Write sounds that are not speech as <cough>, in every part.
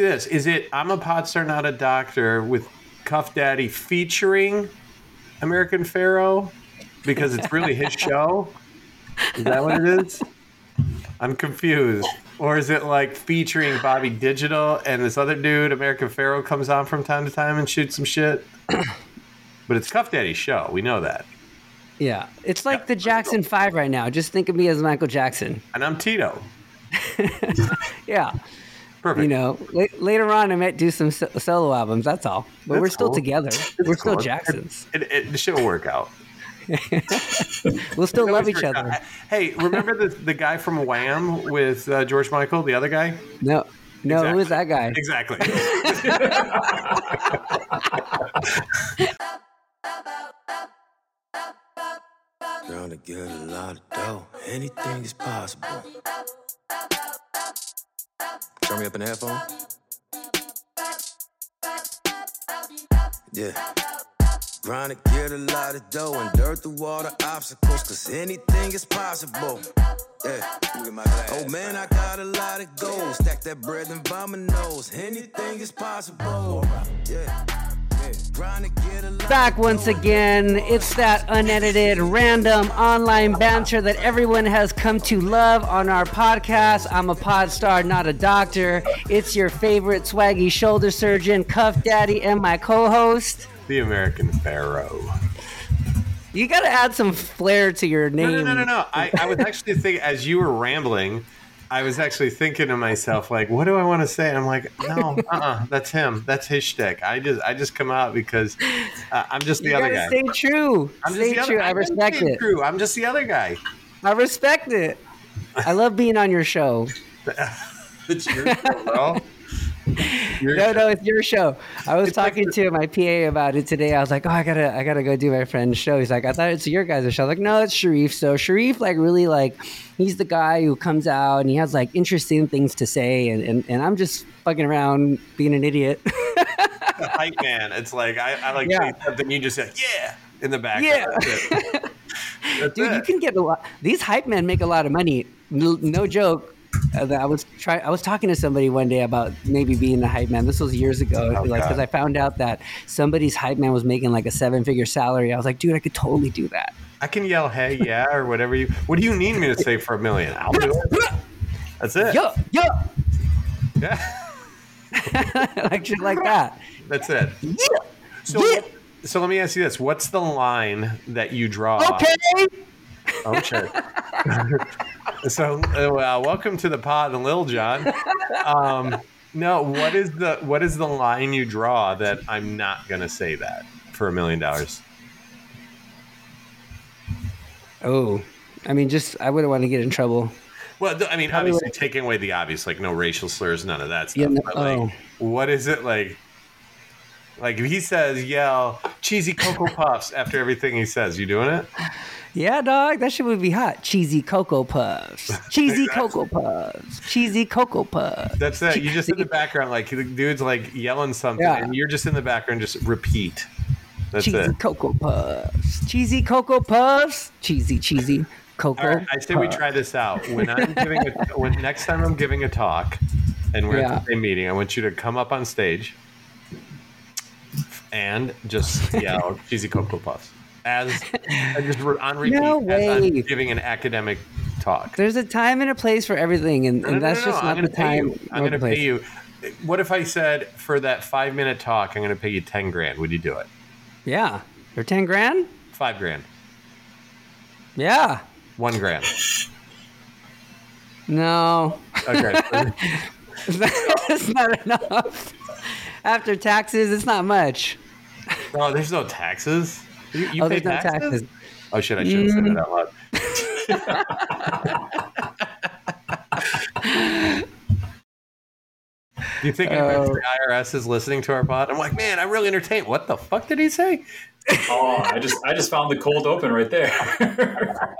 this: Is it "I'm a pod star, not a doctor" with Cuff Daddy featuring American Pharaoh because it's really his <laughs> show? Is that what it is? I'm confused. Or is it like featuring Bobby Digital and this other dude, American Pharaoh, comes on from time to time and shoots some shit? <clears throat> but it's Cuff Daddy's show. We know that. Yeah, it's like the Jackson Five right now. Just think of me as Michael Jackson. And I'm Tito. <laughs> Yeah, Perfect. you know. La- later on, I might do some so- solo albums. That's all. But we're still cool. together. we're still cool. Jacksons. It, it, the shit will work out. <laughs> We'll still love each other. out. Hey, remember the the guy from Wham with uh, George Michael, the other guy? No, no, who is that guy? Exactly. <laughs> Girl, to get a lot of dough, anything is possible. Turn me up in the headphone. Yeah. Grind to get a lot of dough and dirt through all the obstacles, cause anything is possible. Yeah. Oh man, I got a lot of goals. Stack that bread and vomit nose. Anything is possible. Yeah. Back once again. It's that unedited, random online banter that everyone has come to love on our podcast. I'm a pod star, not a doctor. It's your favorite swaggy shoulder surgeon, Cuff Daddy, and my co-host. the American Pharaoh. You got to add some flair to your No, name. no, no, no, no. I, I was actually thinking, as you were rambling, I was actually thinking to myself, like, what do I want to say? And I'm like, no, <laughs> uh-uh, that's him. That's his shtick. I just, I just come out because uh, I'm just the You other guy. stay true. I'm stay the other- true. I respect it. True. I'm just the other guy. I respect it. I love being on your show. It's your show, bro. Your No, no, it's your show. I was talking to my PA about it today. I was like, "Oh, I gotta, I gotta go do my friend's show." He's like, "I thought it's your guys' show." I was like, "No, it's Sharif." So Sharif, like, really, like, he's the guy who comes out and he has like interesting things to say, and and, and I'm just fucking around being an idiot. the hype man. It's like I, I like Yeah. something, you just say yeah in the back. Yeah. That's <laughs> Dude, you can get a lot. These hype men make a lot of money. No, no joke. Uh, I was try. I was talking to somebody one day about maybe being a hype man. This was years ago, Oh, like because I found out that somebody's hype man was making like a seven figure salary. I was like, dude, I could totally do that. I can yell hey yeah or whatever you. What do you need me to say for a million? I'll do it. That's it. Yo, yo, Yeah. <laughs> like shit like that. That's it. Yeah, So, yeah. so let me ask you this: What's the line that you draw? Okay. Oh <laughs> shit. so, uh, well, welcome to the pod, Lil Jon. Um, no, what is the what is the line you draw that I'm not gonna say that for a million dollars? Oh, I mean, just I wouldn't want to get in trouble. Well, I mean, obviously, taking away the obvious, like no racial slurs, none of that stuff. Yeah, no- but like, oh. what is it like? Like if he says, "Yell cheesy cocoa puffs" after everything he says, you doing it? Yeah, dog, that shit would be hot. Cheesy cocoa puffs. <laughs> Cheesy cocoa puffs. Cheesy cocoa puffs. That's it. You just in the background, like the dude's like yelling something, Yeah. and you're just in the background, just repeat. That's cheesy it. cocoa puffs. Cheesy cocoa puffs. Cheesy, cheesy cocoa. Right, I say we try this out. When I'm giving a, when next time I'm giving a talk, and we're Yeah. at the same meeting, I want you to come up on stage and just yell <laughs> cheesy cocoa puffs as and just on repeat No as I'm giving an academic talk. There's a time and a place for everything, and, and no, that's no, no, just not the time. you. I'm going to pay you. What if I said for that five minute talk, I'm going to pay you ten grand? Would you do it? Yeah, for ten grand. Five grand, Yeah. one grand. No, Okay. <laughs> that's not enough. After taxes, it's not much. <laughs> oh, there's no taxes. You, you oh, pay there's no taxes? taxes. Oh shit! I shouldn't say that out loud. <laughs> Do you think Oh. the IRS is listening to our pod? I'm like, man, I'm really entertained. What the fuck did he say? Oh, I just I just found the cold open right there. <laughs>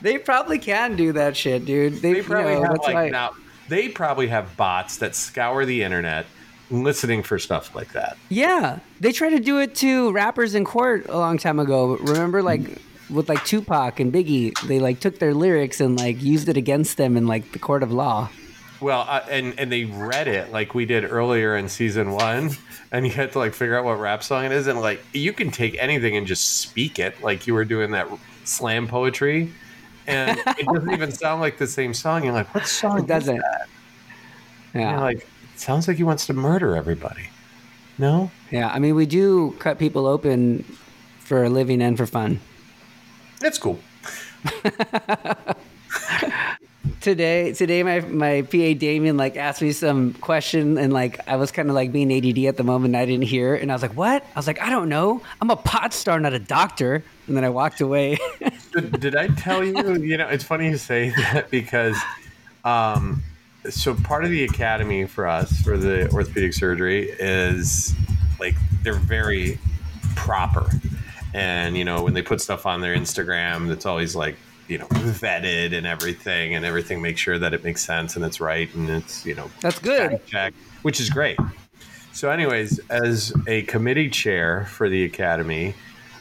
They probably can do that shit, dude. They, They probably you know, have that's like now. They probably have bots that scour the internet, listening for stuff like that. Yeah, they tried to do it to rappers in court a long time ago. Remember, like with like Tupac and Biggie, they like took their lyrics and like used it against them in like the court of law. Well, uh, and and they read it like we did earlier in season one, and you had to like figure out what rap song it is, and like you can take anything and just speak it, like you were doing that slam poetry, and it doesn't even sound like the same song. You're like, what song? It doesn't. Yeah. Like, sounds like he wants to murder everybody. No, Yeah, I mean, we do cut people open for a living and for fun. it's cool. <laughs> Today, today, my my PA Damien like asked me some question, and like I was kind of like being ADD at the moment. And I didn't hear, and I was like, "What?" I was like, "I don't know. I'm a pod star, not a doctor." And then I walked away. did, did I tell you? You know, it's funny you say <laughs> that because, um, so part of the academy for us for the orthopedic surgery is like they're very proper, and you know when they put stuff on their Instagram, it's always like you know vetted and everything, and everything makes sure that it makes sense and it's right and it's you know That's good. check, which is great. So, anyways, as a committee chair for the academy,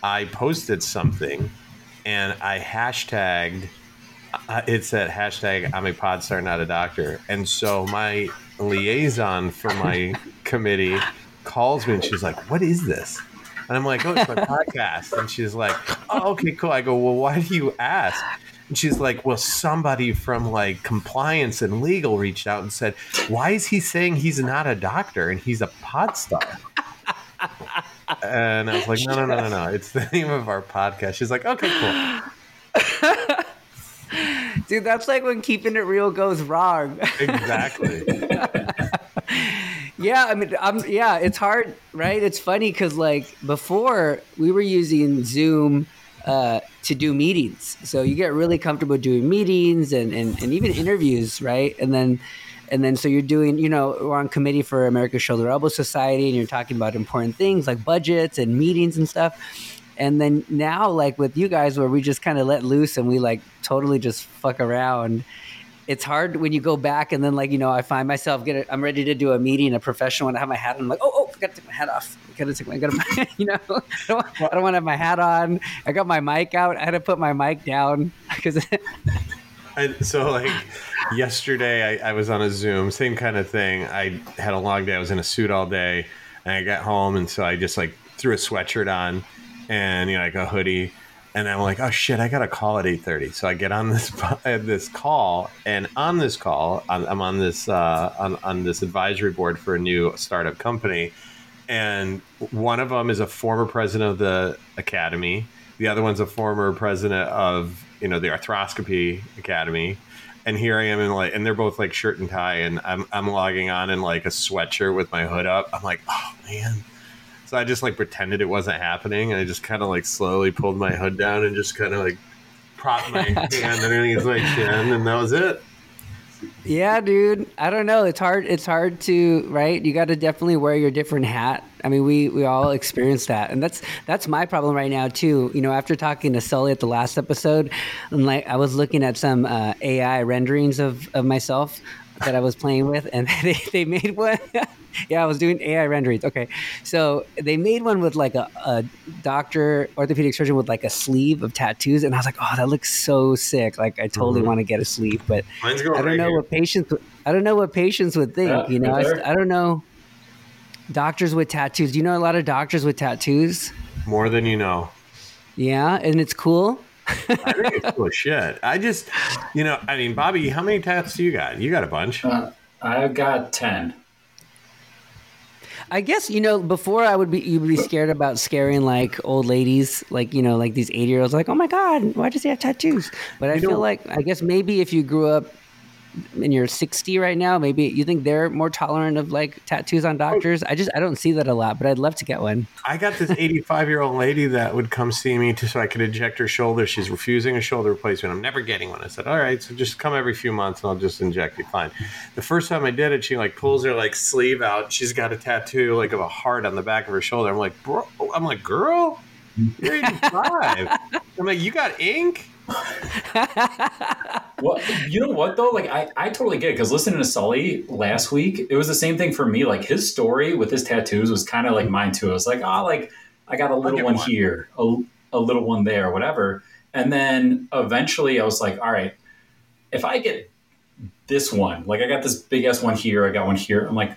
I posted something and I hashtagged. Uh, it said hashtag I'm a pod star, not a doctor. And so my liaison for my <laughs> committee calls me and she's like, "What is this?" And I'm like, "Oh, it's my <laughs> podcast." And she's like, "Oh, okay, cool." I go, "Well, why do you ask?" And she's like, "Well, somebody from like compliance and legal reached out and said, "Why is he saying he's not a doctor and he's a pod star?" And I was like, "No, no, no, no, no! It's the name of our podcast." She's like, "Okay, cool." Dude, that's like when keeping it real goes wrong. Exactly. <laughs> Yeah, I mean, um, yeah, it's hard, right? It's funny because like before we were using Zoom uh, to do meetings, so you get really comfortable doing meetings and, and and even interviews, right? And then and then so you're doing, you know, we're on committee for America's Shoulder Elbow Society, and you're talking about important things like budgets and meetings and stuff. And then now, like with you guys, where we just kind of let loose and we like totally just fuck around it's hard when you go back and then like you know I find myself get I'm ready to do a meeting, a professional one. I have my hat on. I'm like, oh, oh, I gotta take my hat off. I gotta take my, I gotta, <laughs> you know, I <laughs> don't, I don't want to have my hat on. I got my mic out. I had to put my mic down <laughs> because And so, like yesterday, I, I was on a Zoom, same kind of thing. I had a long day. I was in a suit all day, and I got home, and so I just like threw a sweatshirt on, and you know, like a hoodie, and I'm like, oh shit, I got a call at eight thirty. So I get on this <laughs> uh, this call, and on this call, I'm, I'm on this uh, on on this advisory board for a new startup company, and one of them is a former president of the academy. The other one's a former president of you know the arthroscopy academy. And here I am in like, and they're both like shirt and tie, and I'm I'm logging on in like a sweatshirt with my hood up. I'm like, oh man. So I just like pretended it wasn't happening, and I just kind of like slowly pulled my hood down and just kind of like propped my <laughs> hand underneath my chin, and that was it. yeah, dude, I don't know. It's hard. It's hard to right. You got to definitely wear your different hat. I mean, we we all experience that, and that's that's my problem right now too. You know, after talking to Sully at the last episode, and like I was looking at some uh, AI renderings of of myself that I was playing with, and <laughs> they, they made one. <laughs> yeah, I was doing AI renderings. Okay, so they made one with like a, a doctor, orthopedic surgeon with like a sleeve of tattoos, and I was like, oh, that looks so sick. Like I totally Mhm. want to get a sleeve, but I don't right know here. what patients. I don't know what patients would think. Yeah, you know, I. I don't know. Doctors with tattoos. Do you know a lot of doctors with tattoos? More than you know. Yeah, and it's cool. I think it's cool as shit. I just, you know, I mean, Bobby, how many tats do you got? You got a bunch. Uh, I've got 10. I guess you know before I would be you'd be scared about scaring like old ladies, like you know, like these eighty year olds, like oh my god, why does he have tattoos? But I You feel know- like I guess maybe if you grew up and you're sixty right now, maybe you think they're more tolerant of like tattoos on oh. doctors. I just I don't see that a lot, but I'd love to get one. I got this <laughs> 85 year old lady that would come see me to, so I could inject her shoulder. She's refusing a shoulder replacement. I'm never getting one. I said, all right, so just come every few months and I'll just inject you. Fine. The first time I did it, she like pulls her like sleeve out. She's got a tattoo like of a heart on the back of her shoulder. I'm like, bro, I'm like, girl, you're 85. <laughs> I'm like, you got ink? <laughs> Well, you know what though? Like I, I totally get it because listening to Sully last week, it was the same thing for me. Like his story with his tattoos was kind of like mine too. It was like, oh, like I got a little one, one. here, a, a little one there, whatever. And then eventually, I was like, all right, if I get this one. Like I got this big ass one here. I got one here. I'm like,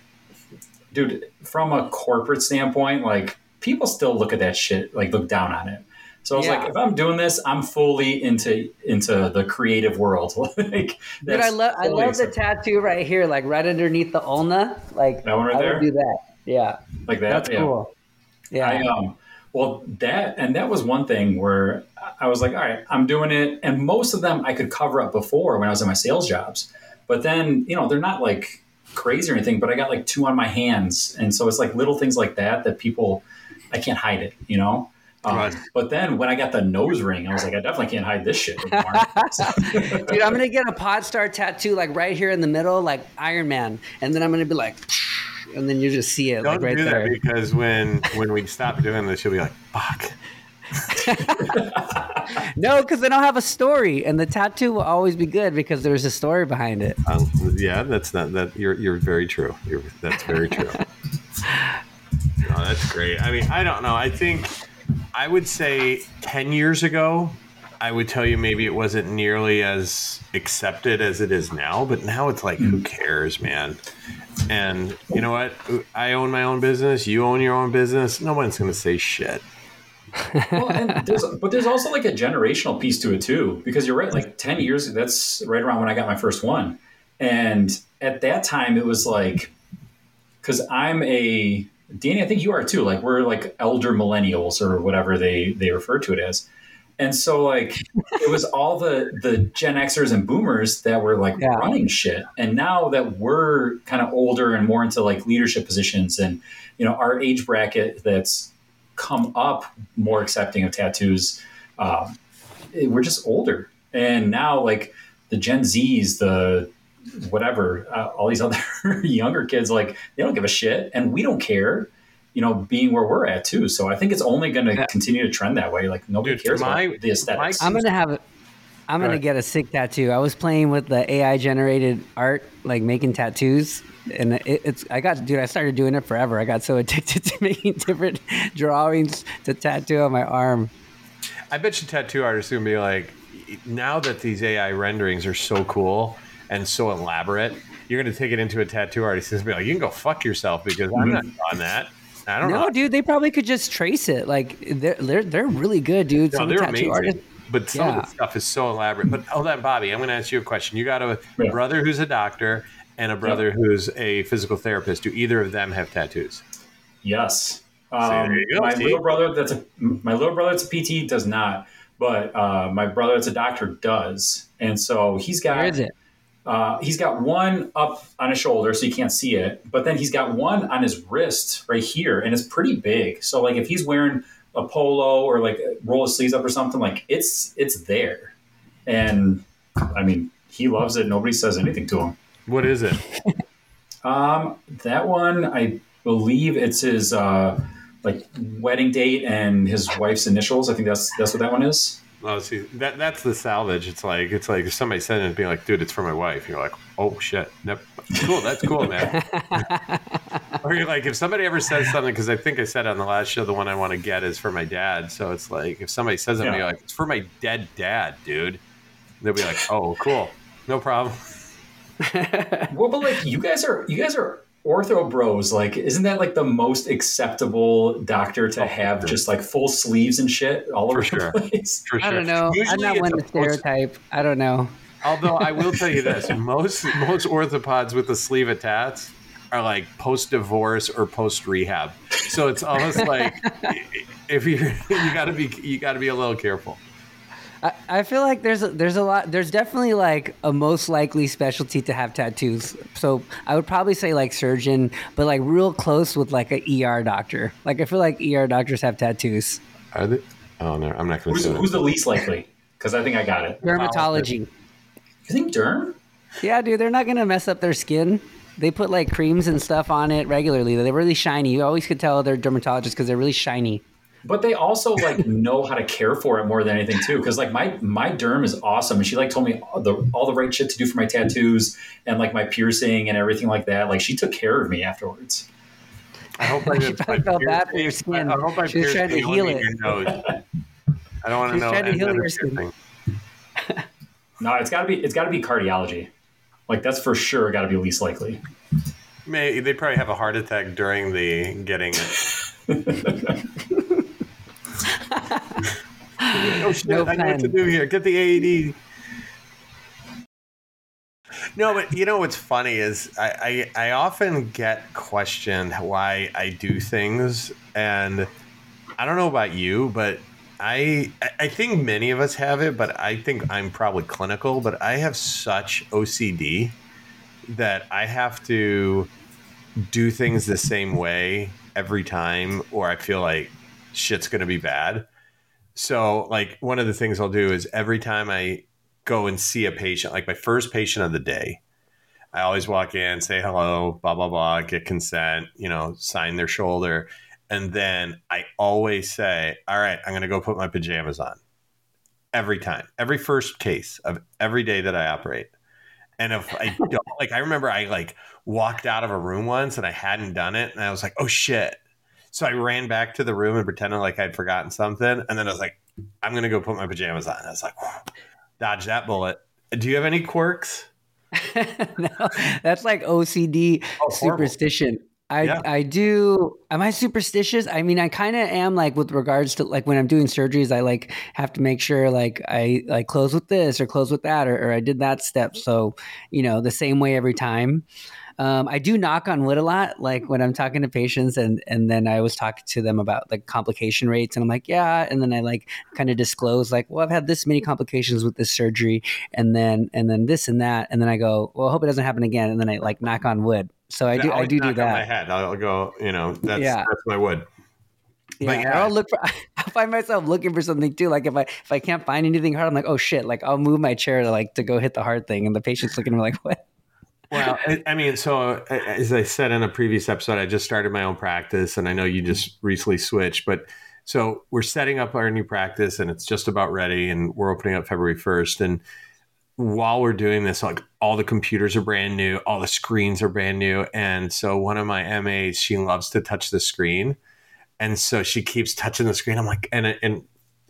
dude, from a corporate standpoint, like people still look at that shit, like look down on it. So I was Yeah. like, if I'm doing this, I'm fully into into the creative world. <laughs> like, Dude, I love I love the tattoo right here, like right underneath the ulna. Like That one right I there? do that. Yeah, like that. that's yeah. cool. Yeah, I um well that and that was one thing where I was like, all right, I'm doing it, and most of them I could cover up before when I was in my sales jobs, but then you know they're not like crazy or anything, but I got like two on my hands, and so it's like little things like that that people I can't hide it, you know. Um, Right. But then when I got the nose ring, I was like, I definitely can't hide this shit anymore. <laughs> Dude, I'm gonna get a pod star tattoo like right here in the middle, like Iron Man, and then I'm gonna be like, and then you just see it Don't like right do there. that because when when we stop doing this, you'll be like, "Fuck." <laughs> No, because then I'll have a story, and the tattoo will always be good because there's a story behind it. Um, yeah, that's not that. You're you're very true. You're, that's very true. <laughs> no, that's great. I mean, I don't know. I think I would say ten years ago, I would tell you maybe it wasn't nearly as accepted as it is now. But now it's like, who hmm. cares, man? And you know what? I own my own business. You own your own business. No one's going to say shit. well, and there's, but there's also like a generational piece to it too, because you're right. Like ten years, that's right around when I got my first one, and at that time it was like, because I'm a Danny, I think you are too. Like we're like elder millennials or whatever they they refer to it as, and so like it was all the the Gen Xers and Boomers that were like Yeah. running shit, and now that we're kind of older and more into like leadership positions, and you know our age bracket that's come up more accepting of tattoos. Um, we're just older, and now like the Gen Zs, the whatever, uh, all these <laughs> other younger kids, like they don't give a shit, and we don't care. You know, being where we're at too. So I think it's only going to Yeah. continue to trend that way. Like nobody Dude, cares my- about the aesthetics. I'm gonna have. I'm gonna Right. get a sick tattoo. I was playing with the AI generated art, like making tattoos, and it, it's. I got, dude. I started doing it forever. I got so <laughs> addicted to making different drawings to tattoo on my arm. I bet you tattoo artists are gonna be like, now that these AI renderings are so cool and so elaborate, you're gonna take it into a tattoo artist and be like, you can go fuck yourself because I'm not on that. I don't know. No, know. dude, they probably could just trace it. Like they're they're, they're really good, dude. No, Some they're tattoo amazing. artists. But some Yeah. of the stuff is so elaborate. But hold on, Bobby, I'm going to ask you a question. You got a Yeah. brother who's a doctor and a brother who's a physical therapist. Do either of them have tattoos? Yes. Um, you go, my see? little brother, that's a my little brother that's a PT does not, but uh, my brother that's a doctor does, and so he's got Where is it? Uh, he's got one up on his shoulder, so you can't see it, but then he's got one on his wrist right here, and it's pretty big. So like if he's wearing a polo or like roll his sleeves up or something, like it's it's there, and I mean he loves it. Nobody says anything to him. What is it? Um, that one, I believe it's his uh, like wedding date and his wife's initials. I think that's that's what that one is. Oh, see, that that's the salvage. It's like it's like if somebody said it, being like, "Dude, it's for my wife." You're like, "Oh shit, Nep- cool, that's cool, man." <laughs> or you're like, if somebody ever says something, because I think I said on the last show, the one I want to get is for my dad. So it's like if somebody says something, Yeah. you're like, "It's for my dead dad, dude." They'll be like, "Oh, cool, no problem." <laughs> Well, but like you guys are you guys are ortho bros. Like, isn't that like the most acceptable doctor to oh, have just like full sleeves and shit all over For sure. the place? For I don't know. I'm not one a to stereotype. I don't know. Although I will tell you this, <laughs> most most orthopods with the sleeve attached are like post divorce or post rehab. So it's almost like <laughs> if <laughs> you you got to be you got to be a little careful. I, I feel like there's a, there's a lot there's definitely like a most likely specialty to have tattoos. So I would probably say like surgeon, but like real close with like a ER doctor. Like I feel like ER doctors have tattoos. Are they? Oh no, I'm not going to Who's, say who's that. the least likely? Because I think I got it. Dermatology. You think derm? Yeah, dude, they're not gonna mess up their skin. They put like creams and stuff on it regularly. They're really shiny. You always could tell they're dermatologists because they're really shiny. But they also like <laughs> know how to care for it more than anything too. Because like my my derm is awesome, and she like told me all the all the right shit to do for my tattoos and like my piercing and everything like that. Like she took care of me afterwards. I hope I She didn't probably felt bad for your skin. I hope I She was trying to heal it. nose. <laughs> I don't want to know. trying to heal your skin. <laughs> No, it's gotta be it's gotta be cardiology. Like that's for sure got to be least likely. May they probably have a heart attack during the getting it. Oh shit! No I know what to do here. Get the AED. No, but you know what's funny is I, I I often get questioned why I do things, and I don't know about you, but I I think many of us have it, but I think I'm probably clinical. But I have such OCD that I have to do things the same way every time, or I feel like shit's gonna be bad. So, like, one of the things I'll do is every time I go and see a patient, like my first patient of the day, I always walk in, say hello, blah, blah, blah, get consent, you know, sign their shoulder. And then I always say, all right, I'm going to go put my pajamas on every time, every first case of every day that I operate. And if I <laughs> don't, like, I remember I like walked out of a room once and I hadn't done it. And I was like, oh shit. So I ran back to the room and pretended like I'd forgotten something. And then I was like, I'm going to go put my pajamas on. I was like, dodge that bullet. Do you have any quirks? <laughs> no, that's like OCD Oh, horrible. superstition. I Yeah. I do. Am I superstitious? I mean, I kind of am. Like with regards to like when I'm doing surgeries, I like have to make sure like I like close with this or close with that or, or I did that step. So you know the same way every time. Um, I do knock on wood a lot, like when I'm talking to patients, and and then I always talk to them about like complication rates, and I'm like, yeah, and then I like kind of disclose like, well, I've had this many complications with this surgery, and then and then this and that, and then I go, well, I hope it doesn't happen again, and then I like knock on wood. So I do I always do do knock on My head. I'll go, you know, that's, Yeah. that's my wood. Yeah, But yeah. I'll look for. <laughs> I find myself looking for something too. Like if I if I can't find anything hard, I'm like, oh shit! Like I'll move my chair to like to go hit the hard thing, and the patient's looking at me like, what? Well, I, mean, so as I said in a previous episode, I just started my own practice, and I know you just recently switched, but so we're setting up our new practice, and it's just about ready, and we're opening up February first, and while we're doing this, like all the computers are brand new, all the screens are brand new, and so one of my MAs, she loves to touch the screen, and so she keeps touching the screen. I'm like, and and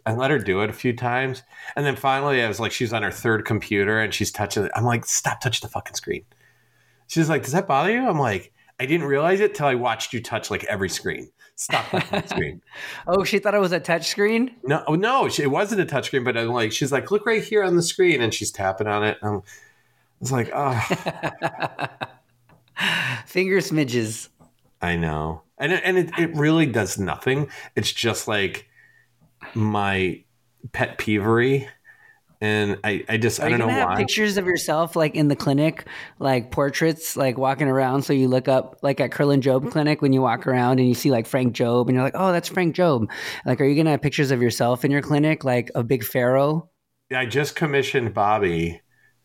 I let her do it a few times, and then finally, I was like, she's on her third computer, and she's touching it. I'm like, stop touching the fucking screen. She's like, "Does that bother you?" I'm like, "I didn't realize it till I watched you touch like every screen. Stop touching the screen." <laughs> Oh, she thought it was a touch screen. No, oh, no, she, it wasn't a touch screen, but I'm like, she's like, "Look right here on the screen," and she's tapping on it. I'm, I was like, "Oh, <laughs> Finger smidges. I know," and it, and it, it really does nothing. It's just like my pet peevery, and I I just Are I don't know gonna have why. pictures of yourself like in the clinic, like portraits, like walking around? So you look up like at Kerlan-Jobe Clinic when you walk around and you see like Frank Jobe, and you're like, oh, that's Frank Jobe. Like, are you gonna have pictures of yourself in your clinic, like a big pharaoh? Yeah, I just commissioned Bobby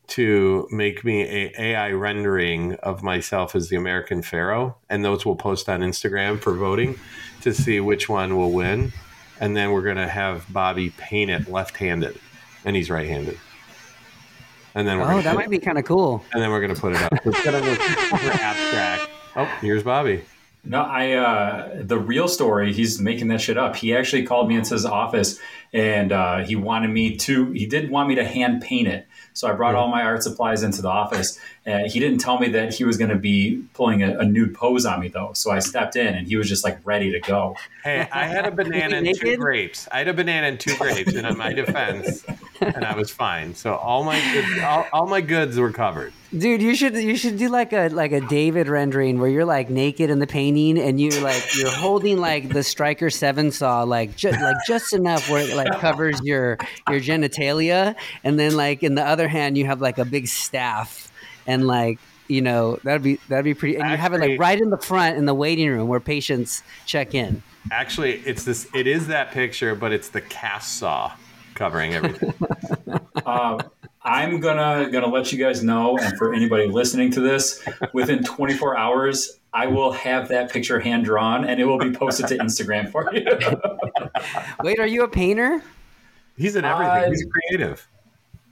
to make me a AI rendering of myself as the American Pharaoh, and those we'll post on Instagram for voting to see which one will win. And then we're gonna have Bobby paint it left-handed, and he's right-handed. And then we're Oh, gonna that put, might be kind of cool. and then we're gonna put it up. It's gonna look abstract. Oh, here's Bobby. No, I uh the real story, he's making that shit up. He actually called me into his office and uh he wanted me to he did want me to hand paint it. So I brought all my art supplies into the office and he didn't tell me that he was gonna be pulling a, a nude pose on me though. So I stepped in and he was just like ready to go. Hey, I had a <laughs> banana and two grapes. I had a banana and two <laughs> grapes, and in my defense, and I was fine. So all my goods, <laughs> all, all my goods were covered. Dude, you should you should do like a like a David rendering where you're like naked in the painting and you're like you're holding like the Stryker Seven saw like just like just enough where it like covers your your genitalia, and then like in the other hand you have like a big staff and like you know that'd be that'd be pretty and you have it like right in the front in the waiting room where patients check in. Actually, it's this. It is that picture, but it's the cast saw covering everything. Uh, <laughs> I'm gonna gonna let you guys know, and for anybody listening to this, within 24 hours, I will have that picture hand drawn, and it will be posted to Instagram for you. <laughs> Wait, are you a painter? He's in everything. Uh, He's creative.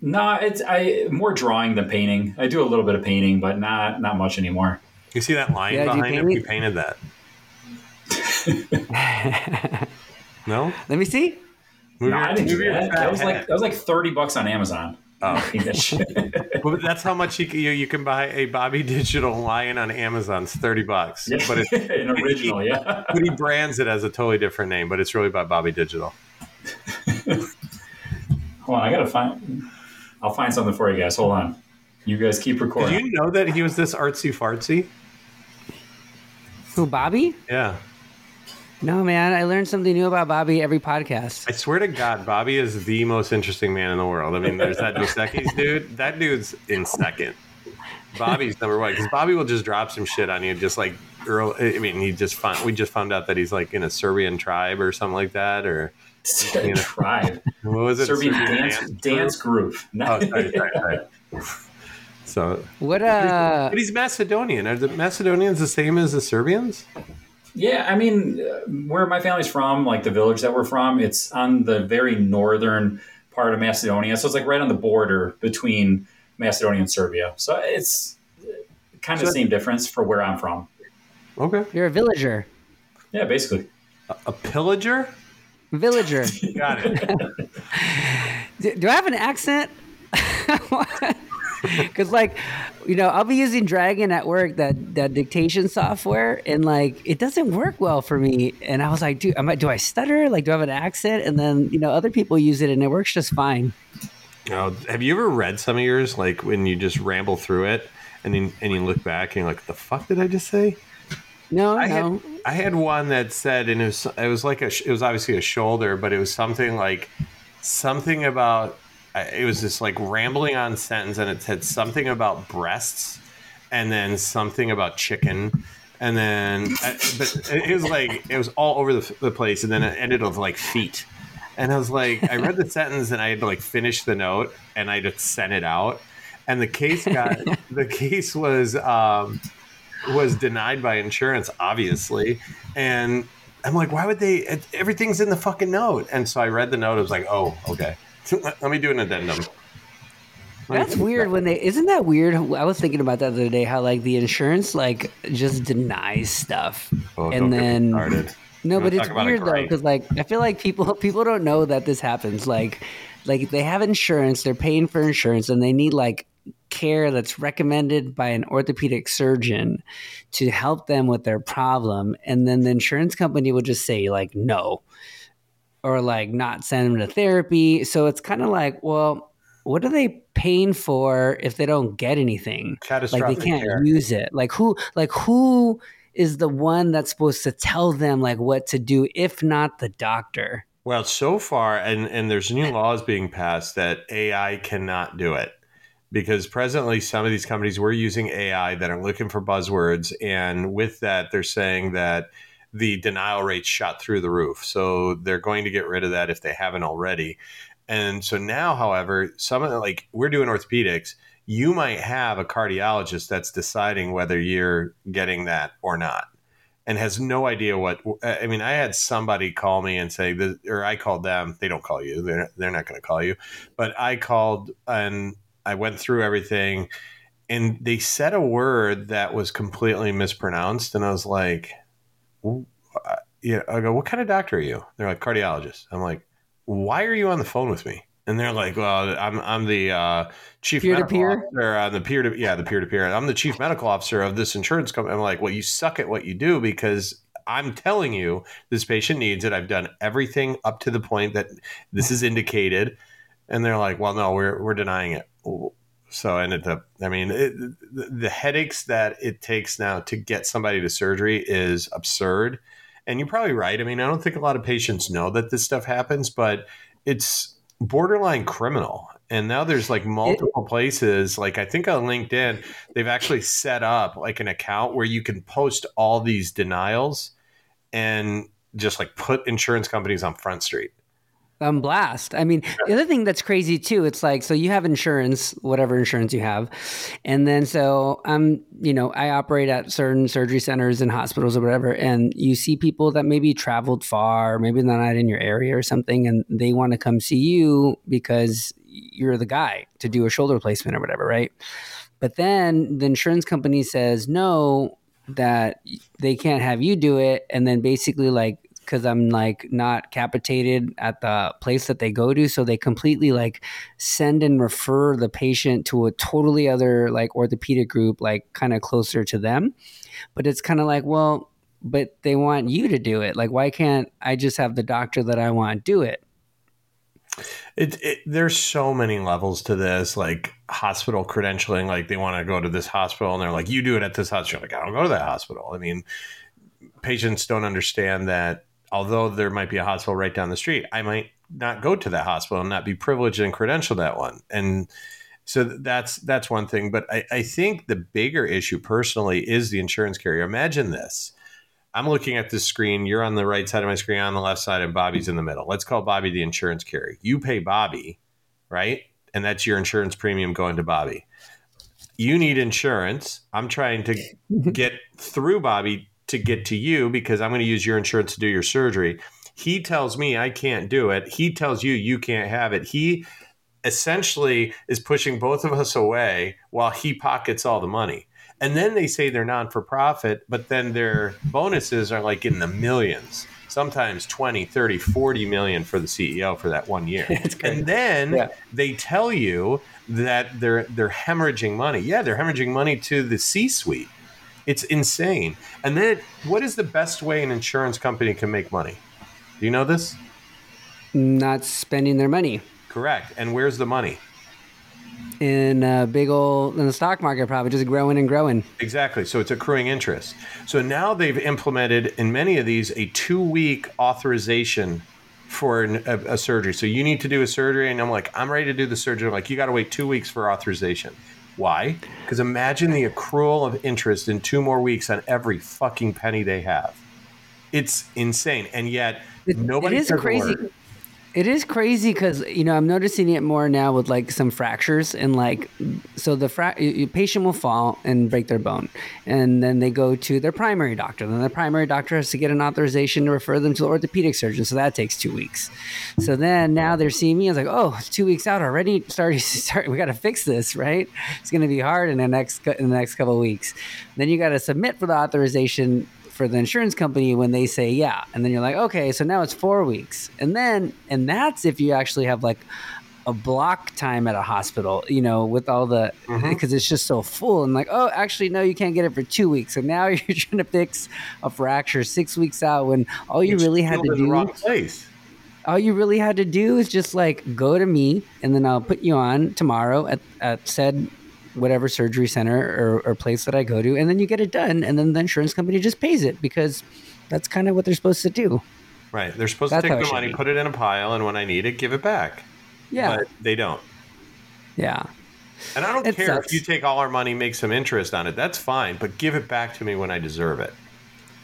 no, it's I more drawing than painting. I do a little bit of painting, but not not much anymore. You see that line Yeah, do you behind him? He painted that. <laughs> No, Let me see. Move No, your- I didn't do that. That was like that was like 30 bucks on Amazon. Oh. <laughs> Think Well, that's how much you, can- you you can buy a Bobby Digital Lion on Amazon. It's thirty bucks, Yeah, but it's <laughs> an original, yeah. but he brands it as a totally different name, but it's really by Bobby Digital. <laughs> Hold on, I gotta find. I'll find something for you guys. Hold on. You guys keep Did recording. you know that he was this artsy fartsy? Who, Bobby? Yeah, No, man. I learned something new about Bobby every podcast. I swear to God, Bobby is the most interesting man in the world. I mean, there's that Dos <laughs> Equis dude. That dude's in second. Bobby's number one because Bobby will just drop some shit on you, just like Earl. I mean, he just found we just found out that he's like in a Serbian tribe or something like that, or you know. Tribe. <laughs> what was it? Serbian Serbian dance, dance group. <laughs> Oh, sorry, sorry, sorry. So, What, uh, but he's Macedonian. Are the Macedonians the same as the Serbians? Yeah, I mean, uh, where my family's from, like the village that we're from, it's on the very northern part of Macedonia. So it's like right on the border between Macedonia and Serbia. So it's kind of the same difference for where I'm from. Okay, you're a villager. Yeah, basically. a pillager. Villager. <laughs> Got it. <laughs> do, do I have an accent? <laughs> <laughs> Because like, you know, I'll be using Dragon at work that that dictation software, and like it doesn't work well for me. And I was like, dude, am I, do I stutter? Like, do I have an accent? And then you know, other people use it, and it works just fine. Oh, have you ever read some of yours, like when you just ramble through it, and then and you look back and you're like, "The fuck did I just say?" No, I no. had I had one that said, and it was it was like a it was obviously a shoulder, but it was something like something about it was this like rambling on sentence, and it said something about breasts, and then something about chicken. And then, but it it was like it was all over the, the place, and then it ended with like feet. And I was like, I read the sentence, and I had to like finish the note, and I just sent it out. And the case got <laughs> the case was um, was denied by insurance, obviously. And I'm like, why would they? Everything's in the fucking note. And so I read the note. I was like, oh, okay. Let me do an addendum. That's weird when they isn't that weird? I was thinking about that the other day. How like the insurance like just denies stuff, Oh, and then no, but it's talk about a weird though because like I feel like people <laughs> people don't know that this happens. Like like they have insurance, they're paying for insurance, and they need like care that's recommended by an orthopedic surgeon to help them with their problem, and then the insurance company will just say like no, or like not send them to therapy. So it's kind of like well. What are they paying for if they don't get anything? like they can't care. use it like who like who is the one that's supposed to tell them like what to do if not the doctor Well, so far, and, and there's new laws being passed that AI cannot do it because presently some of these companies were using AI that are looking for buzzwords, and with that, they're saying that the denial rate shot through the roof. So they're going to get rid of that if they haven't already. And so now, however, some of the, like we're doing orthopedics, you might have a cardiologist that's deciding whether you're getting that or not and has no idea what I mean. I had somebody call me and say, or I called them. They don't call you. They're they're not going to call you. But I called and I went through everything, and they said a word that was completely mispronounced, and I was like, "W- uh, "Yeah." I go, "What kind of doctor are you?" They're like, "Cardiologist." I'm like, "Why are you on the phone with me?" And they're like, "Well, I'm I'm the uh, chief medical Peer-to-peer? officer on the peer to yeah the peer to peer. I'm the chief medical officer of this insurance company." I'm like, "Well, you suck at what you do because." I'm telling you, this patient needs it. I've done everything up to the point that this is indicated, and they're like, "Well, no, we're we're denying it." So I ended up. I mean, it, the, the headaches that it takes now to get somebody to surgery is absurd. And you're probably right. I mean, I don't think a lot of patients know that this stuff happens, but it's borderline criminal. And now there's like multiple places. Like I think on LinkedIn, they've actually set up like an account where you can post all these denials and just like put insurance companies on Front Street. I'm blast. I mean, the other thing that's crazy too, it's like, so you have insurance, whatever insurance you have. And then, so I'm, you know, I operate at certain surgery centers and hospitals or whatever. And you see people that maybe traveled far, maybe they're not in your area or something, and they want to come see you because you're the guy to do a shoulder replacement or whatever, right? But then the insurance company says, no, that they can't have you do it. And then basically, like, because I'm like not capitated at the place that they go to. So they completely like send and refer the patient to a totally other like orthopedic group, like kind of closer to them. But it's kind of like, well, but they want you to do it. Like, why can't I just have the doctor that I want do it? It, it, there's so many levels to this, like hospital credentialing. Like they want to go to this hospital, and they're like, "You do it at this hospital." Like I don't go to that hospital. I mean, patients don't understand that although there might be a hospital right down the street, I might not go to that hospital and not be privileged and credentialed that one. And so that's that's one thing. But I, I think the bigger issue personally is the insurance carrier. Imagine this. I'm looking at this screen. You're on the right side of my screen, on the left side, and Bobby's in the middle. Let's call Bobby the insurance carrier. You pay Bobby, right? And that's your insurance premium going to Bobby. You need insurance. I'm trying to get through Bobby to get to you because I'm going to use your insurance to do your surgery. He tells me I can't do it. He tells you you can't have it. He essentially is pushing both of us away while he pockets all the money. And then they say they're non for profit, but then their bonuses are like in the millions, sometimes 20, 30, 40 million for the CEO for that one year. <laughs> and then yeah. they tell you that they're they're hemorrhaging money. Yeah, they're hemorrhaging money to the C-suite. It's insane. And then what is the best way an insurance company can make money? Do you know this? Not spending their money. Correct. And where's the money? in a big old in the stock market probably just growing and growing exactly so it's accruing interest so now they've implemented in many of these a two week authorization for an, a, a, surgery so you need to do a surgery and i'm like i'm ready to do the surgery I'm like you got to wait two weeks for authorization why? Because imagine the accrual of interest in two more weeks on every fucking penny they have. It's insane and yet it, nobody it is crazy it is crazy because you know I'm noticing it more now with like some fractures and like so the fra- patient will fall and break their bone, and then they go to their primary doctor. Then the primary doctor has to get an authorization to refer them to the orthopedic surgeon, so that takes two weeks. So then now they're seeing me. I was like, oh, it's two weeks out already. <laughs> Start, start. We got to fix this, right? It's going to be hard in the next in the next couple of weeks. Then you got to submit for the authorization for the insurance company when they say yeah and then you're like okay so now it's four weeks and then and that's if you actually have like a block time at a hospital, you know, with all the mm-hmm. because it's just so full and like, oh, actually, no, you can't get it for two weeks. And now <laughs> you're trying to fix a fracture six weeks out when all you it's really had to do. All you really had to do is just like go to me, and then I'll put you on tomorrow at, at said whatever surgery center or, or place that I go to, and then you get it done, and then the insurance company just pays it because that's kind of what they're supposed to do. Right. They're supposed that's to take the money, put it in a pile, and when I need it, give it back. Yeah. But they don't. Yeah. And I don't it care sucks. if you take all our money, make some interest on it. That's fine, but give it back to me when I deserve it.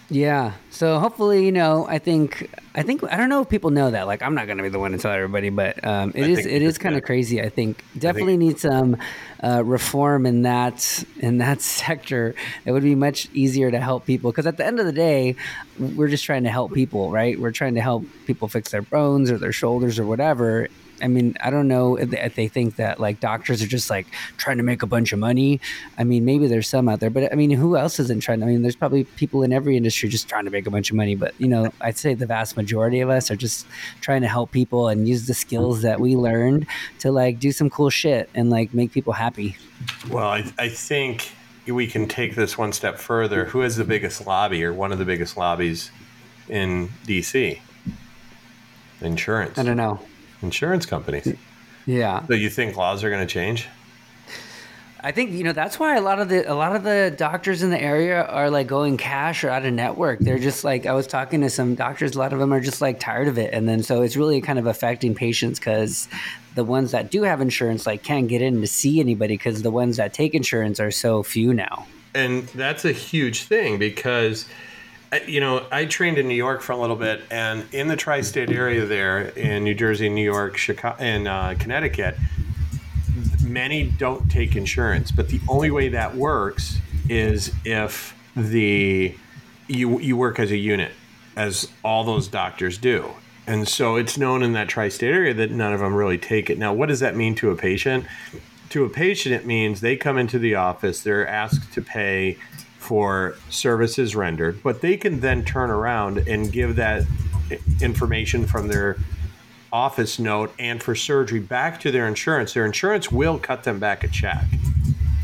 Yeah. So hopefully, you know, I think I think I don't know if people know that. Like, I'm not going to be the one to tell everybody, but um, it I is it is kind of crazy. I think definitely I think, need some uh, reform in that in that <laughs> sector. It would be much easier to help people because at the end of the day, we're just trying to help people, right? We're trying to help people fix their bones or their shoulders or whatever, I mean, I don't know if they, think that like doctors are just like trying to make a bunch of money. I mean, maybe there's some out there, but I mean, who else isn't trying? I mean, there's probably people in every industry just trying to make a bunch of money. But you know, I'd say the vast majority of us are just trying to help people and use the skills that we learned to like do some cool shit and like make people happy. Well, I, I think we can take this one step further. Who has the biggest lobby or one of the biggest lobbies in DC? Insurance. I don't know insurance companies. Yeah. So you think laws are going to change? I think you know that's why a lot of the a lot of the doctors in the area are like going cash or out of network. They're just like I was talking to some doctors. A lot of them are just like tired of it, and then so it's really kind of affecting patients because the ones that do have insurance like can't get in to see anybody because the ones that take insurance are so few now. And that's a huge thing because you know, I trained in New York for a little bit, and in the tri-state area there, in New Jersey, New York, Chicago, and uh, Connecticut, many don't take insurance. But the only way that works is if the you you work as a unit, as all those doctors do. And so it's known in that tri-state area that none of them really take it. Now, what does that mean to a patient? To a patient, it means they come into the office, they're asked to pay for services rendered, but they can then turn around and give that information from their office note and for surgery back to their insurance, their insurance will cut them back a check.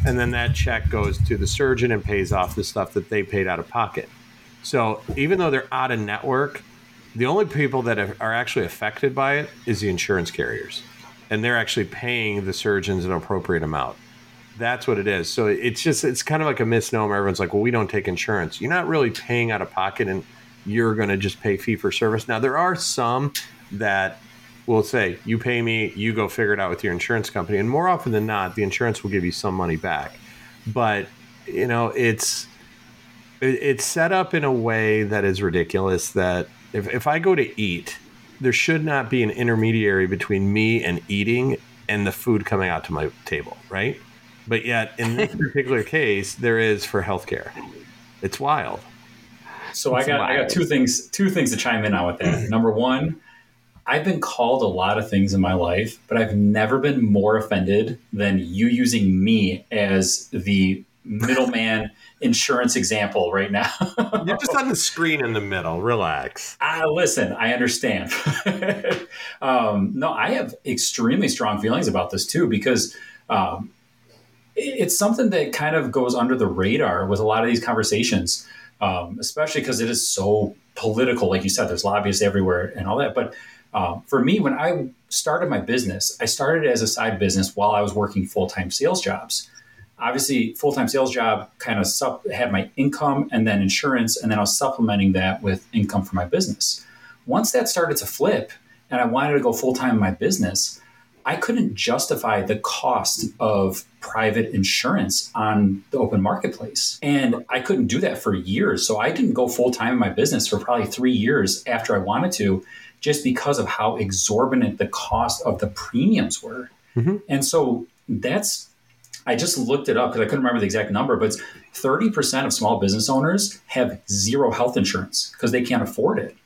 And then that check goes to the surgeon and pays off the stuff that they paid out of pocket. So even though they're out of network, the only people that are actually affected by it is the insurance carriers. And they're actually paying the surgeons an appropriate amount. That's what it is. So it's just, it's kind of like a misnomer. Everyone's like, well, we don't take insurance. You're not really paying out of pocket and you're going to just pay fee for service. Now, there are some that will say, you pay me, you go figure it out with your insurance company. And more often than not, the insurance will give you some money back. But, you know, it's, it's set up in a way that is ridiculous that if, if I go to eat, there should not be an intermediary between me and eating and the food coming out to my table, right? But yet, in this <laughs> particular case, there is for healthcare. It's wild. So it's I got wild. I got two things two things to chime in on with that. Number one, I've been called a lot of things in my life, but I've never been more offended than you using me as the middleman <laughs> insurance example right now. You're just on the screen in the middle. Relax. Uh, listen, I understand. <laughs> um, no, I have extremely strong feelings about this too because um, it's something that kind of goes under the radar with a lot of these conversations, um, especially because it is so political. Like you said, there's lobbyists everywhere and all that. But um, for me, when I started my business, I started as a side business while I was working full time sales jobs. Obviously, full time sales job kind of sup- had my income and then insurance, and then I was supplementing that with income for my business. Once that started to flip, and I wanted to go full time in my business, I couldn't justify the cost of private insurance on the open marketplace. And I couldn't do that for years. So I didn't go full time in my business for probably three years after I wanted to just because of how exorbitant the cost of the premiums were. Mm-hmm. And so that's, I just looked it up because I couldn't remember the exact number, but 30% of small business owners have zero health insurance because they can't afford it.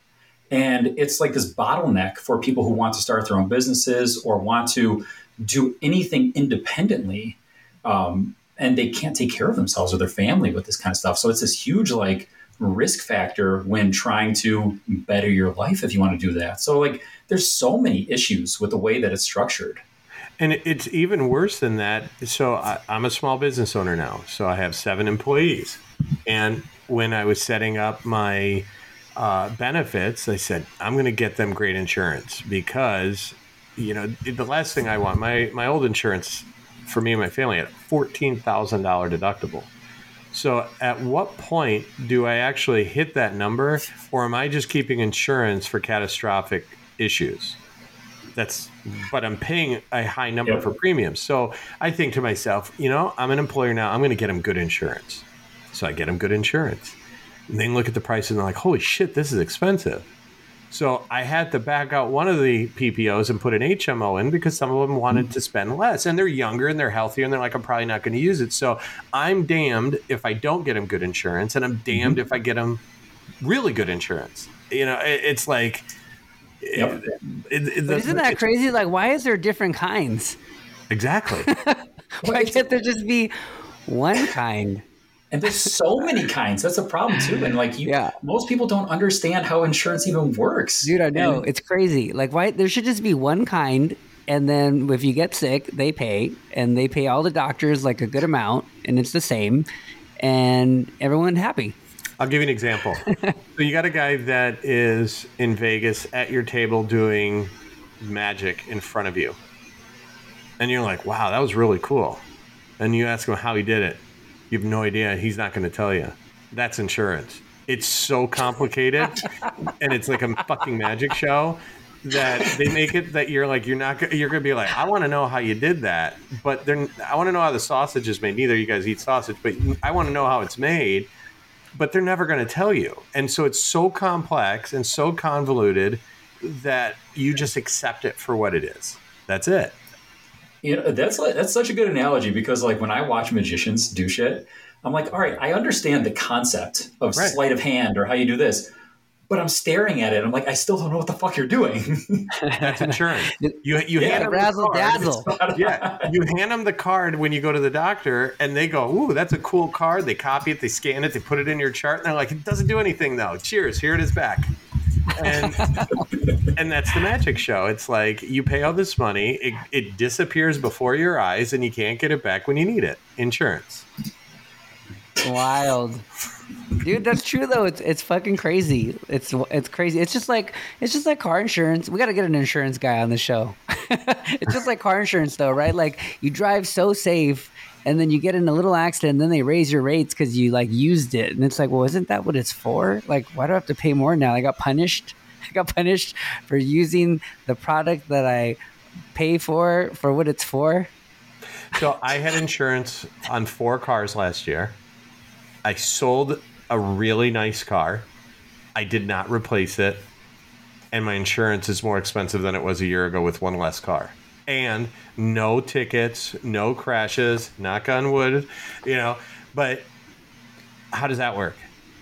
And it's like this bottleneck for people who want to start their own businesses or want to do anything independently. Um, and they can't take care of themselves or their family with this kind of stuff. So it's this huge, like, risk factor when trying to better your life if you want to do that. So like there's so many issues with the way that it's structured. And it's even worse than that. So I, am a small business owner now. So I have seven employees. And when I was setting up my uh, benefits, I said, I'm going to get them great insurance because, you know, the last thing I want, my, my old insurance for me and my family had a $14,000 deductible. So, at what point do I actually hit that number, or am I just keeping insurance for catastrophic issues? That's, but I'm paying a high number yep. for premiums. So I think to myself, you know, I'm an employer now. I'm going to get them good insurance. So I get them good insurance. And then look at the price and they're like, holy shit, this is expensive. So I had to back out one of the PPOs and put an HMO in because some of them wanted mm-hmm. to spend less and they're younger and they're healthier and they're like, I'm probably not going to use it. So I'm damned if I don't get them good insurance and I'm damned mm-hmm. if I get them really good insurance. You know, it, it's like, yep. it, it, isn't that crazy? Like, why is there different kinds? Exactly. <laughs> why can't there just be one kind? And there's so many <laughs> kinds. That's a problem too. And like you, yeah. most people don't understand how insurance even works. Dude, I know and, it's crazy. Like, why there should just be one kind, and then if you get sick, they pay, and they pay all the doctors like a good amount, and it's the same, and everyone happy. I'll give you an example. <laughs> so you got a guy that is in Vegas at your table doing magic in front of you, and you're like, "Wow, that was really cool." And you ask him how he did it you have no idea. He's not going to tell you. That's insurance. It's so complicated, <laughs> and it's like a fucking magic show that they make it that you're like you're not you're gonna be like I want to know how you did that, but then I want to know how the sausage is made. Neither you guys eat sausage, but I want to know how it's made. But they're never going to tell you, and so it's so complex and so convoluted that you just accept it for what it is. That's it. You know, that's that's such a good analogy because like when I watch magicians do shit, I'm like, all right, I understand the concept of right. sleight of hand or how you do this, but I'm staring at it. I'm like, I still don't know what the fuck you're doing. <laughs> That's insurance. You you yeah, hand them razzle the dazzle. yeah, <laughs> you hand them the card when you go to the doctor, and they go, "Ooh, that's a cool card." They copy it, they scan it, they put it in your chart, and they're like, "It doesn't do anything though." Cheers, here it is back. And and that's the magic show. It's like you pay all this money, it, it disappears before your eyes, and you can't get it back when you need it. Insurance. Wild. Dude, that's true though. It's it's fucking crazy. It's it's crazy. It's just like it's just like car insurance. We got to get an insurance guy on the show. <laughs> it's just like car insurance though, right? Like you drive so safe and then you get in a little accident and then they raise your rates cuz you like used it. And it's like, "Well, isn't that what it's for? Like why do I have to pay more now? I got punished. <laughs> I got punished for using the product that I pay for for what it's for." So I had insurance on four cars last year. I sold a really nice car. I did not replace it. And my insurance is more expensive than it was a year ago with one less car. And no tickets, no crashes, knock on wood, you know. But how does that work?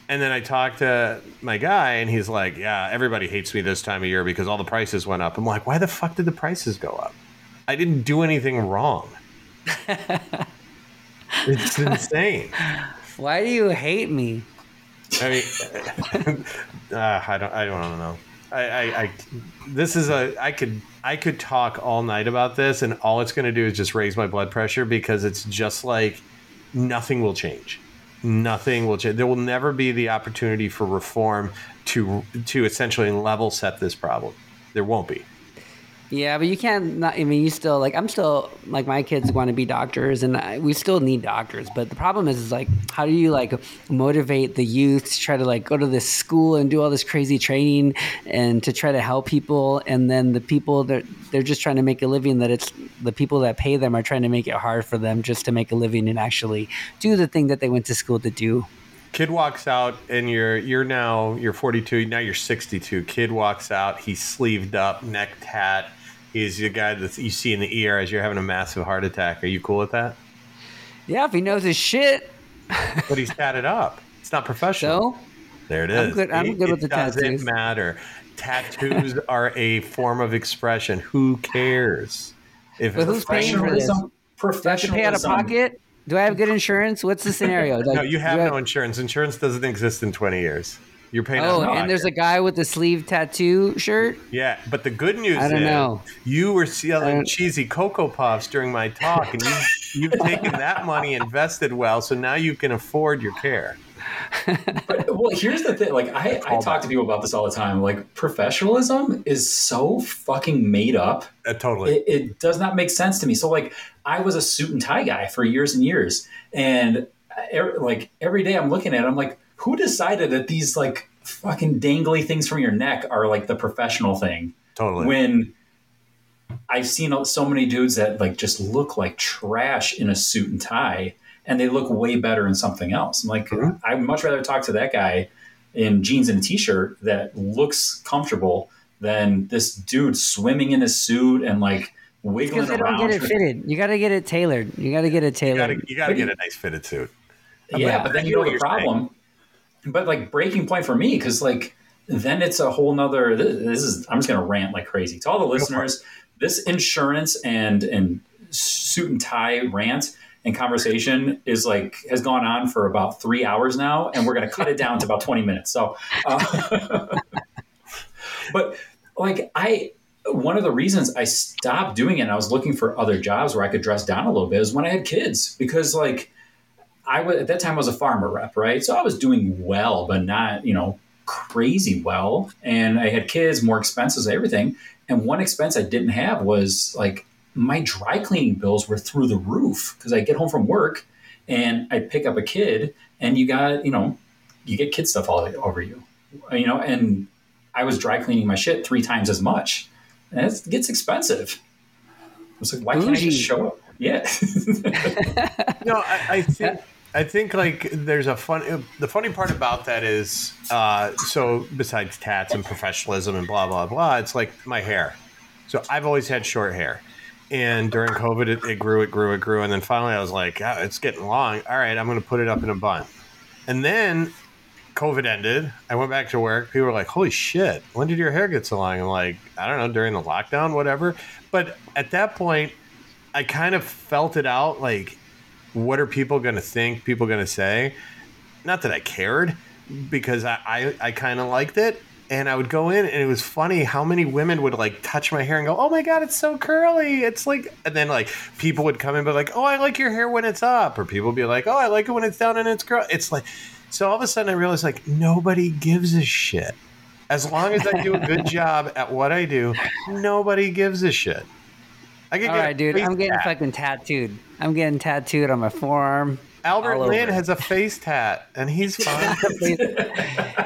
And then I talked to my guy, and he's like, Yeah, everybody hates me this time of year because all the prices went up. I'm like, Why the fuck did the prices go up? I didn't do anything wrong. <laughs> it's insane. Why do you hate me? I mean, <laughs> uh, I don't. I don't know. I, I, I, this is a. I could. I could talk all night about this, and all it's going to do is just raise my blood pressure because it's just like nothing will change. Nothing will change. There will never be the opportunity for reform to to essentially level set this problem. There won't be. Yeah, but you can't. Not, I mean, you still like. I'm still like my kids want to be doctors, and I, we still need doctors. But the problem is, is like, how do you like motivate the youth to try to like go to this school and do all this crazy training and to try to help people, and then the people that they're just trying to make a living. That it's the people that pay them are trying to make it hard for them just to make a living and actually do the thing that they went to school to do. Kid walks out, and you're you're now you're 42. Now you're 62. Kid walks out. He's sleeved up, neck tat He's the guy that you see in the ER as you're having a massive heart attack. Are you cool with that? Yeah, if he knows his shit. but he's tatted <laughs> up. It's not professional. So there it is. I'm good. I'm it, with the tattoos. tattoos. Doesn't matter. Tattoos <laughs> are a form of expression. Who cares? If but who's paying for this? Do I have to pay out of pocket? Do I have good insurance? What's the scenario? <laughs> Like, no, you have no insurance. Insurance doesn't exist in 20 years. You're paying. Oh, and there's a guy with a sleeve tattoo shirt. Yeah, but the good news I don't is know. you were selling cheesy cocoa puffs during my talk, and you you've <laughs> taken that money, invested well, so now you can afford your care. but, well, here's the thing. Like, I, I talk to people about this all the time. Like, professionalism is so fucking made up. Uh, totally. It, it does not make sense to me. So, like, I was a suit and tie guy for years and years, and er, like every day I'm looking at it, I'm like who decided that these like fucking dangly things from your neck are like the professional thing? Totally. When I've seen so many dudes that like just look like trash in a suit and tie, and they look way better in something else. I'm like, mm-hmm. I'd much rather talk to that guy in jeans and a t-shirt that looks comfortable than this dude swimming in a suit and like wiggling because they around. don't get it fitted. You got to get it tailored. You got to get it tailored. You got to get a nice fitted suit. Yeah, but then you know the problem but like breaking point for me because like then it's a whole nother this is i'm just going to rant like crazy. To all the listeners this insurance and and suit and tie rant and conversation is like has gone on for about three hours now and we're going to cut it down to about 20 minutes. So uh, <laughs> but like i one of the reasons i stopped doing it and i was looking for other jobs where i could dress down a little bit is when i had kids because like I was at that time I was a pharma rep, right? So I was doing well, but not you know crazy well. And I had kids, more expenses, everything. And one expense I didn't have was like my dry cleaning bills were through the roof because I get home from work and I pick up a kid, and you got you know you get kid stuff all over you, you know. And I was dry cleaning my shit three times as much, and it gets expensive. I was like, why can't I just show up? Yeah. <laughs> no, I, I think I think like there's a fun. The funny part about that is, uh, so besides tats and professionalism and blah blah blah, it's like my hair. So I've always had short hair, and during COVID, it, it grew, it grew, it grew, and then finally I was like, oh, it's getting long. All right, I'm going to put it up in a bun, and then COVID ended. I went back to work. People were like, "Holy shit! When did your hair get so long?" I'm like, "I don't know, during the lockdown, whatever." But at that point, I kind of felt it out, like what are people going to think? People going to say? Not that I cared because I, I, I kind of liked it, and I would go in, and it was funny how many women would like touch my hair and go, "Oh my god, it's so curly!" It's like, and then like people would come in, be like, "Oh, I like your hair when it's up," or people would be like, "Oh, I like it when it's down and it's curly." It's like, so all of a sudden I realized like nobody gives a shit. As long as I do a good <laughs> job at what I do, nobody gives a shit. I could All get a dude. I'm getting tat. fucking tattooed. I'm getting tattooed on my forearm. Albert all Lin has a face tat, and he's <laughs> fine.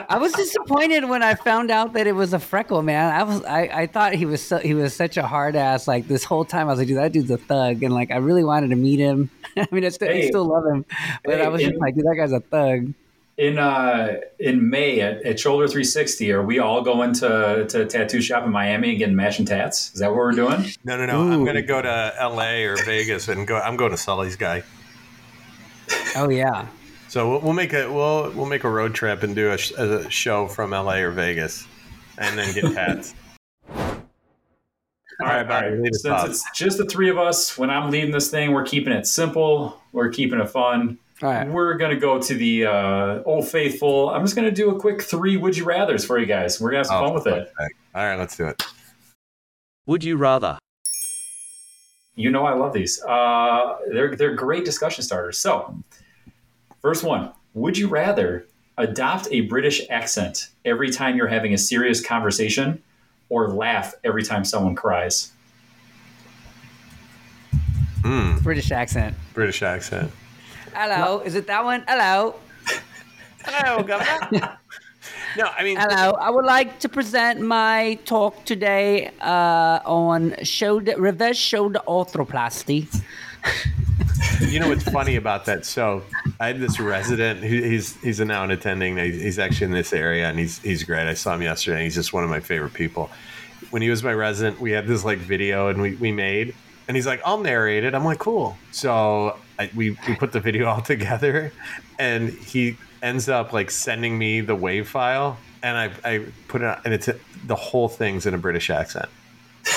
I was disappointed when I found out that it was a freckle, man. I was I, I thought he was so, he was such a hard ass. Like this whole time, I was like, dude, that dude's a thug, and like I really wanted to meet him. <laughs> I mean, I still, I still love him, but Hey, I was just like, dude, that guy's a thug. In uh, in May at, at Shoulder 360, are we all going to to a tattoo shop in Miami and getting matching tats? Is that what we're doing? No, no, no. I'm gonna go to L.A. or Vegas and go. I'm going to Sully's guy. Oh yeah. So we'll, we'll make a we'll we'll make a road trip and do a, sh- a show from L.A. or Vegas, and then get tats. <laughs> All right, right, Bobby, all right. Since it's just the three of us, when I'm leading this thing, we're keeping it simple. We're keeping it fun. All right. We're gonna go to the uh, Old Faithful. I'm just gonna do a quick three Would You Rather's for you guys. We're gonna have some Oh, fun with it. All right, let's do it. Would you rather? You know I love these. Uh, they're they're great discussion starters. So, first one: Would you rather adopt a British accent every time you're having a serious conversation, or laugh every time someone cries? Mm, British accent. British accent. Hello, is it that one? Hello, Hello, governor. <laughs> no, I mean, hello. I would like to present my talk today uh, on shoulder reverse shoulder arthroplasty. you know what's funny about that? So I had this resident. Who, he's he's now an attending. He's, he's actually in this area, and he's he's great. I saw him yesterday. He's just one of my favorite people. When he was my resident, we had this like video, and we we made. And he's like, "I'll narrate it." I'm like, "Cool." So I, we we put the video <laughs> all together, and he ends up like sending me the wave file, and I I put it, on, and it's the whole thing's in a British accent. <laughs>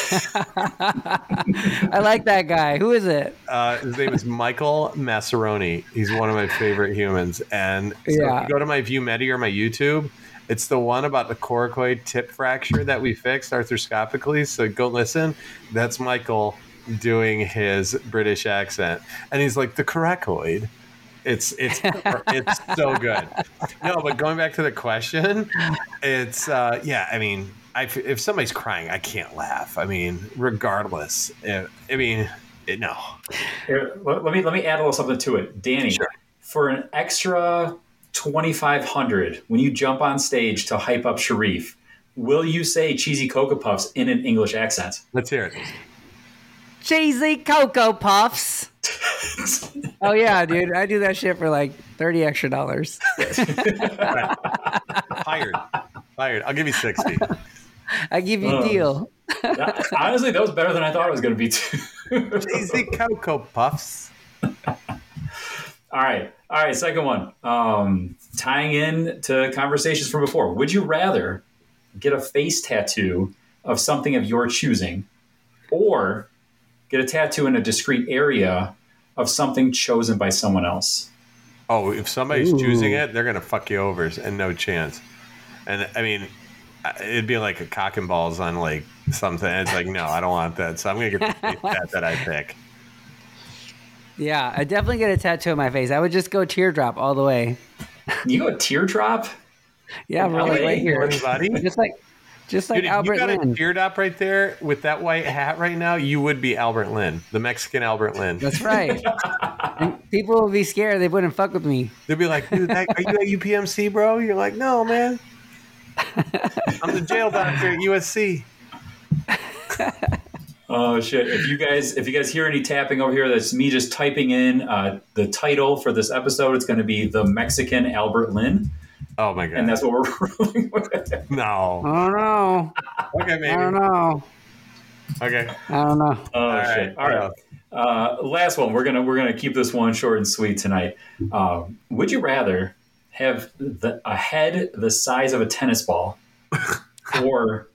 I like that guy. Who is it? Uh, his name is Michael Massaroni. He's one of my favorite humans. And so Yeah. if you go to my VuMedi or my YouTube, it's the one about the coracoid tip fracture that we fixed arthroscopically. So go listen. That's Michael doing his British accent. And he's like, the coracoid. It's it's <laughs> it's so good. No, but going back to the question, it's uh, yeah. I mean, I, if somebody's crying, I can't laugh. I mean, regardless. I I mean, it, no. Here, let, let me let me add a little something to it, Danny. Sure. For an extra twenty five hundred, when you jump on stage to hype up Sharif, will you say cheesy cocoa puffs in an English accent? Let's hear it. Cheesy Cocoa Puffs. <laughs> oh yeah, dude. I do that shit for like thirty extra dollars. <laughs> Fired. Fired. I'll give you 60. I give you a Oh. deal. That- honestly, that was better than I thought it was going to be too. Easy <laughs> Cocoa Puffs. All right. All right. Second one. Um, tying in to conversations from before. Would you rather get a face tattoo of something of your choosing or get a tattoo in a discrete area of something chosen by someone else? Oh, if somebody's Ooh. choosing it, they're going to fuck you over and no chance. And I mean, it'd be like a cock and balls on like something. It's like, no, I don't want that. So I'm going to get the face <laughs> tat that I pick. Yeah, I definitely get a tattoo on my face. I would just go teardrop all the way. You go teardrop? Yeah, really, right here. Everybody. Just like, just like Dude, if Albert you got Lin. a up right there with that white hat right now, you would be Albert Lin, the Mexican Albert Lin. That's right. <laughs> and people would be scared. They wouldn't fuck with me. They'd be like, Dude, that, are you at UPMC, bro? You're like, no, man. <laughs> I'm the jail doctor at USC. <laughs> Oh shit! If you guys if you guys hear any tapping over here, that's me just typing in uh, the title for this episode. It's going to be the Mexican Albert Lin, Oh my god. and that's what we're <laughs> rolling with. no. I don't know. Okay, maybe. I don't know. Okay. I don't know. Oh All shit! right. All right. Uh, last one. We're gonna we're gonna keep this one short and sweet tonight. Um, would you rather have the, a head the size of a tennis ball, <laughs> or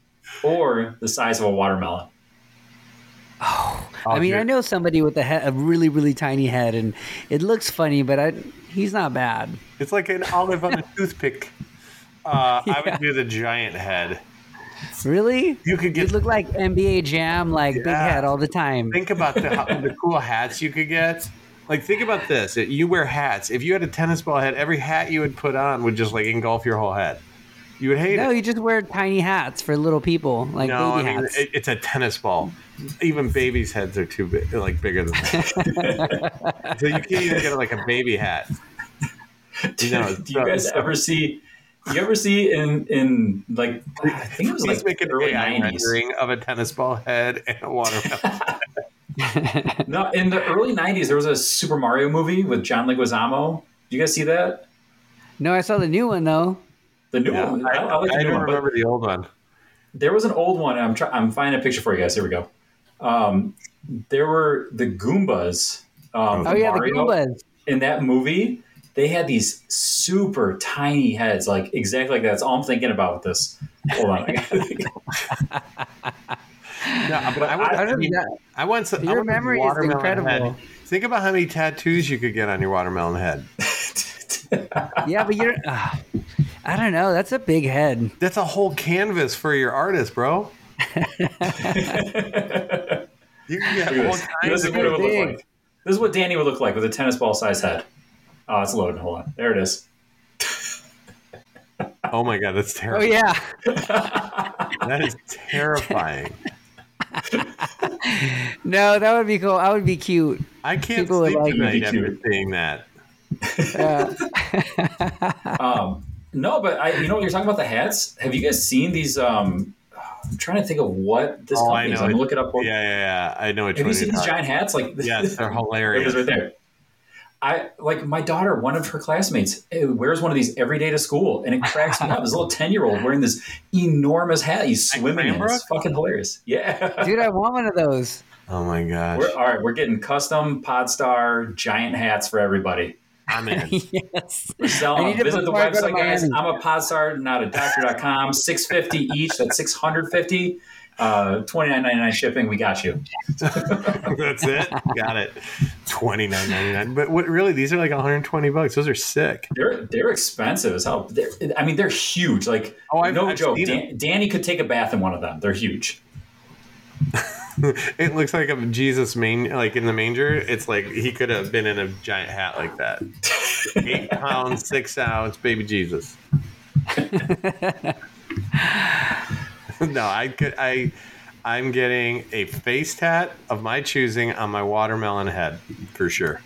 or the size of a watermelon? Oh, I mean. I know somebody with a, he- a really, really tiny head, and it looks funny, but I, he's not bad. It's like an olive on a <laughs> toothpick. Uh, I would do the giant head. Really? You could get. You'd look like NBA Jam, like big Yeah. head all the time. Think about the, the cool hats you could get. Like, think about this. You wear hats. If you had a tennis ball head, every hat you would put on would just like engulf your whole head. You would hate No, it. you just wear tiny hats for little people, like no, baby I mean hats. it, it's a tennis ball. Even babies' heads are too big, like bigger than that. <laughs> so you can't even get like a baby hat. You know, Do you guys ever see? You ever see in in like I think it was Please like make an early AI nineties. rendering of a tennis ball head and a watermelon. <laughs> <laughs> No, in the early '90s, there was a Super Mario movie with John Leguizamo. Do you guys see that? no, I saw the new one though. The new Yeah, one. I, I, I like the I new don't one, but remember the old one. there was an old one. And I'm trying. I'm finding a picture for you guys. Here we go. Um, there were the Goombas. Um, Oh yeah, Mario. the Goombas. in that movie, they had these super tiny heads, like exactly like that. That's all I'm thinking about with this. Hold on. I. <laughs> No, but I want. I I, mean. I want some. Your want memory is incredible. head. Think about how many tattoos you could get on your watermelon head. Yeah, but you're. Uh, I don't know. That's a big head. That's a whole canvas for your artist, bro. <laughs> you can get all this. kinds This is of what it would look like. This is what Danny would look like with a tennis ball size head. Oh, it's loading. Hold on. There it is. <laughs> Oh my god, that's terrible. Oh yeah. <laughs> That is terrifying. No, that would be cool. I would be cute. I can't People would sleep like tonight after seeing that. Uh, Um, no, but I, you know, you're talking about the hats. Have you guys seen these? Um, I'm trying to think of what this Oh, I company is. I'm gonna look it up. Yeah, yeah, yeah. I know which Have one you seen these giant hats? Like, <laughs> Yes, they're There it hilarious. is right there. I like my daughter. One of her classmates eh, wears one of these every day to school, and it cracks me up. This little <laughs> ten year old wearing this enormous hat. He's swimming in. it. It's fucking hilarious. <laughs> Yeah, dude, I want one of those. Oh my gosh. We're, all right, we're getting custom Podstar giant hats for everybody. I'm in. <laughs> yes. We're selling I need them. it Visit the before to website, guys. I'm a Podstar, not a doctor.com. 650 <laughs> each. That's 650. Uh, 29.99 shipping. We got you. <laughs> That's it. Got it. Twenty nine ninety nine. But what really? These are like 120 bucks. Those are sick. They're they're expensive as hell. They're, I mean, they're huge. Like Oh, I've- no I've joke. Dan, Danny could take a bath in one of them. They're huge. <laughs> It looks like a Jesus main, like in the manger. It's like he could have been in a giant hat like that. Eight <laughs> pounds, six ounce, baby Jesus. <laughs> no, I could. I, I'm getting a face tat of my choosing on my watermelon head for sure.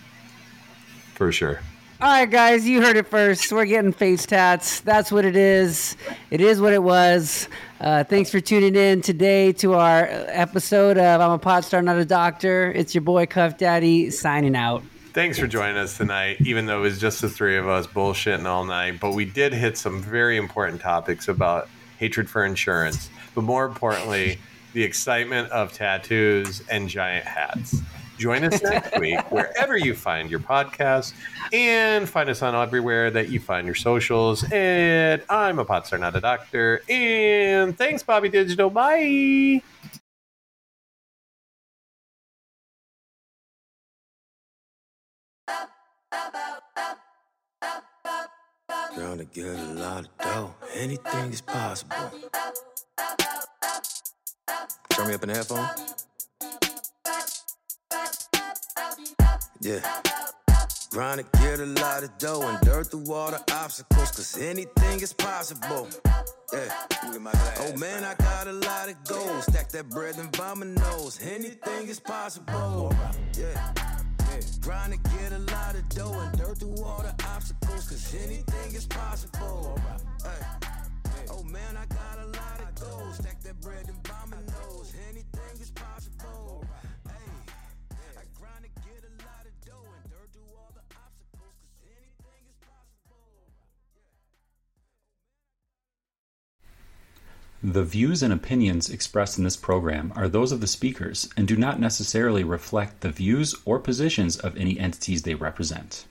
For sure. All right, guys, you heard it first. We're getting face tats. That's what it is. It is what it was. Uh, thanks for tuning in today to our episode of I'm a Pod Star, Not a Doctor. It's your boy Cuff Daddy signing out. Thanks for joining us tonight, even though it was just the three of us bullshitting all night. But we did hit some very important topics about hatred for insurance, but more importantly, the excitement of tattoos and giant hats. Join us next <laughs> week, wherever you find your podcast, and find us on everywhere that you find your socials. And I'm a pod star, not a doctor. And thanks, Bobby Digital. Bye. Gonna get a lot of dough. Anything is possible. Turn me up in the headphone. Yeah. Grind to get a lot of dough and dirt through all the obstacles, cause anything is possible. Yeah. Oh man, I got a lot of goals. Stack that bread and vomit nose. Anything is possible. Yeah. Yeah. Grind to get a lot of dough and dirt through all the obstacles, cause anything is possible. Hey. Oh man, I got a lot of goals. Stack that bread and vomit The views and opinions expressed in this program are those of the speakers and do not necessarily reflect the views or positions of any entities they represent.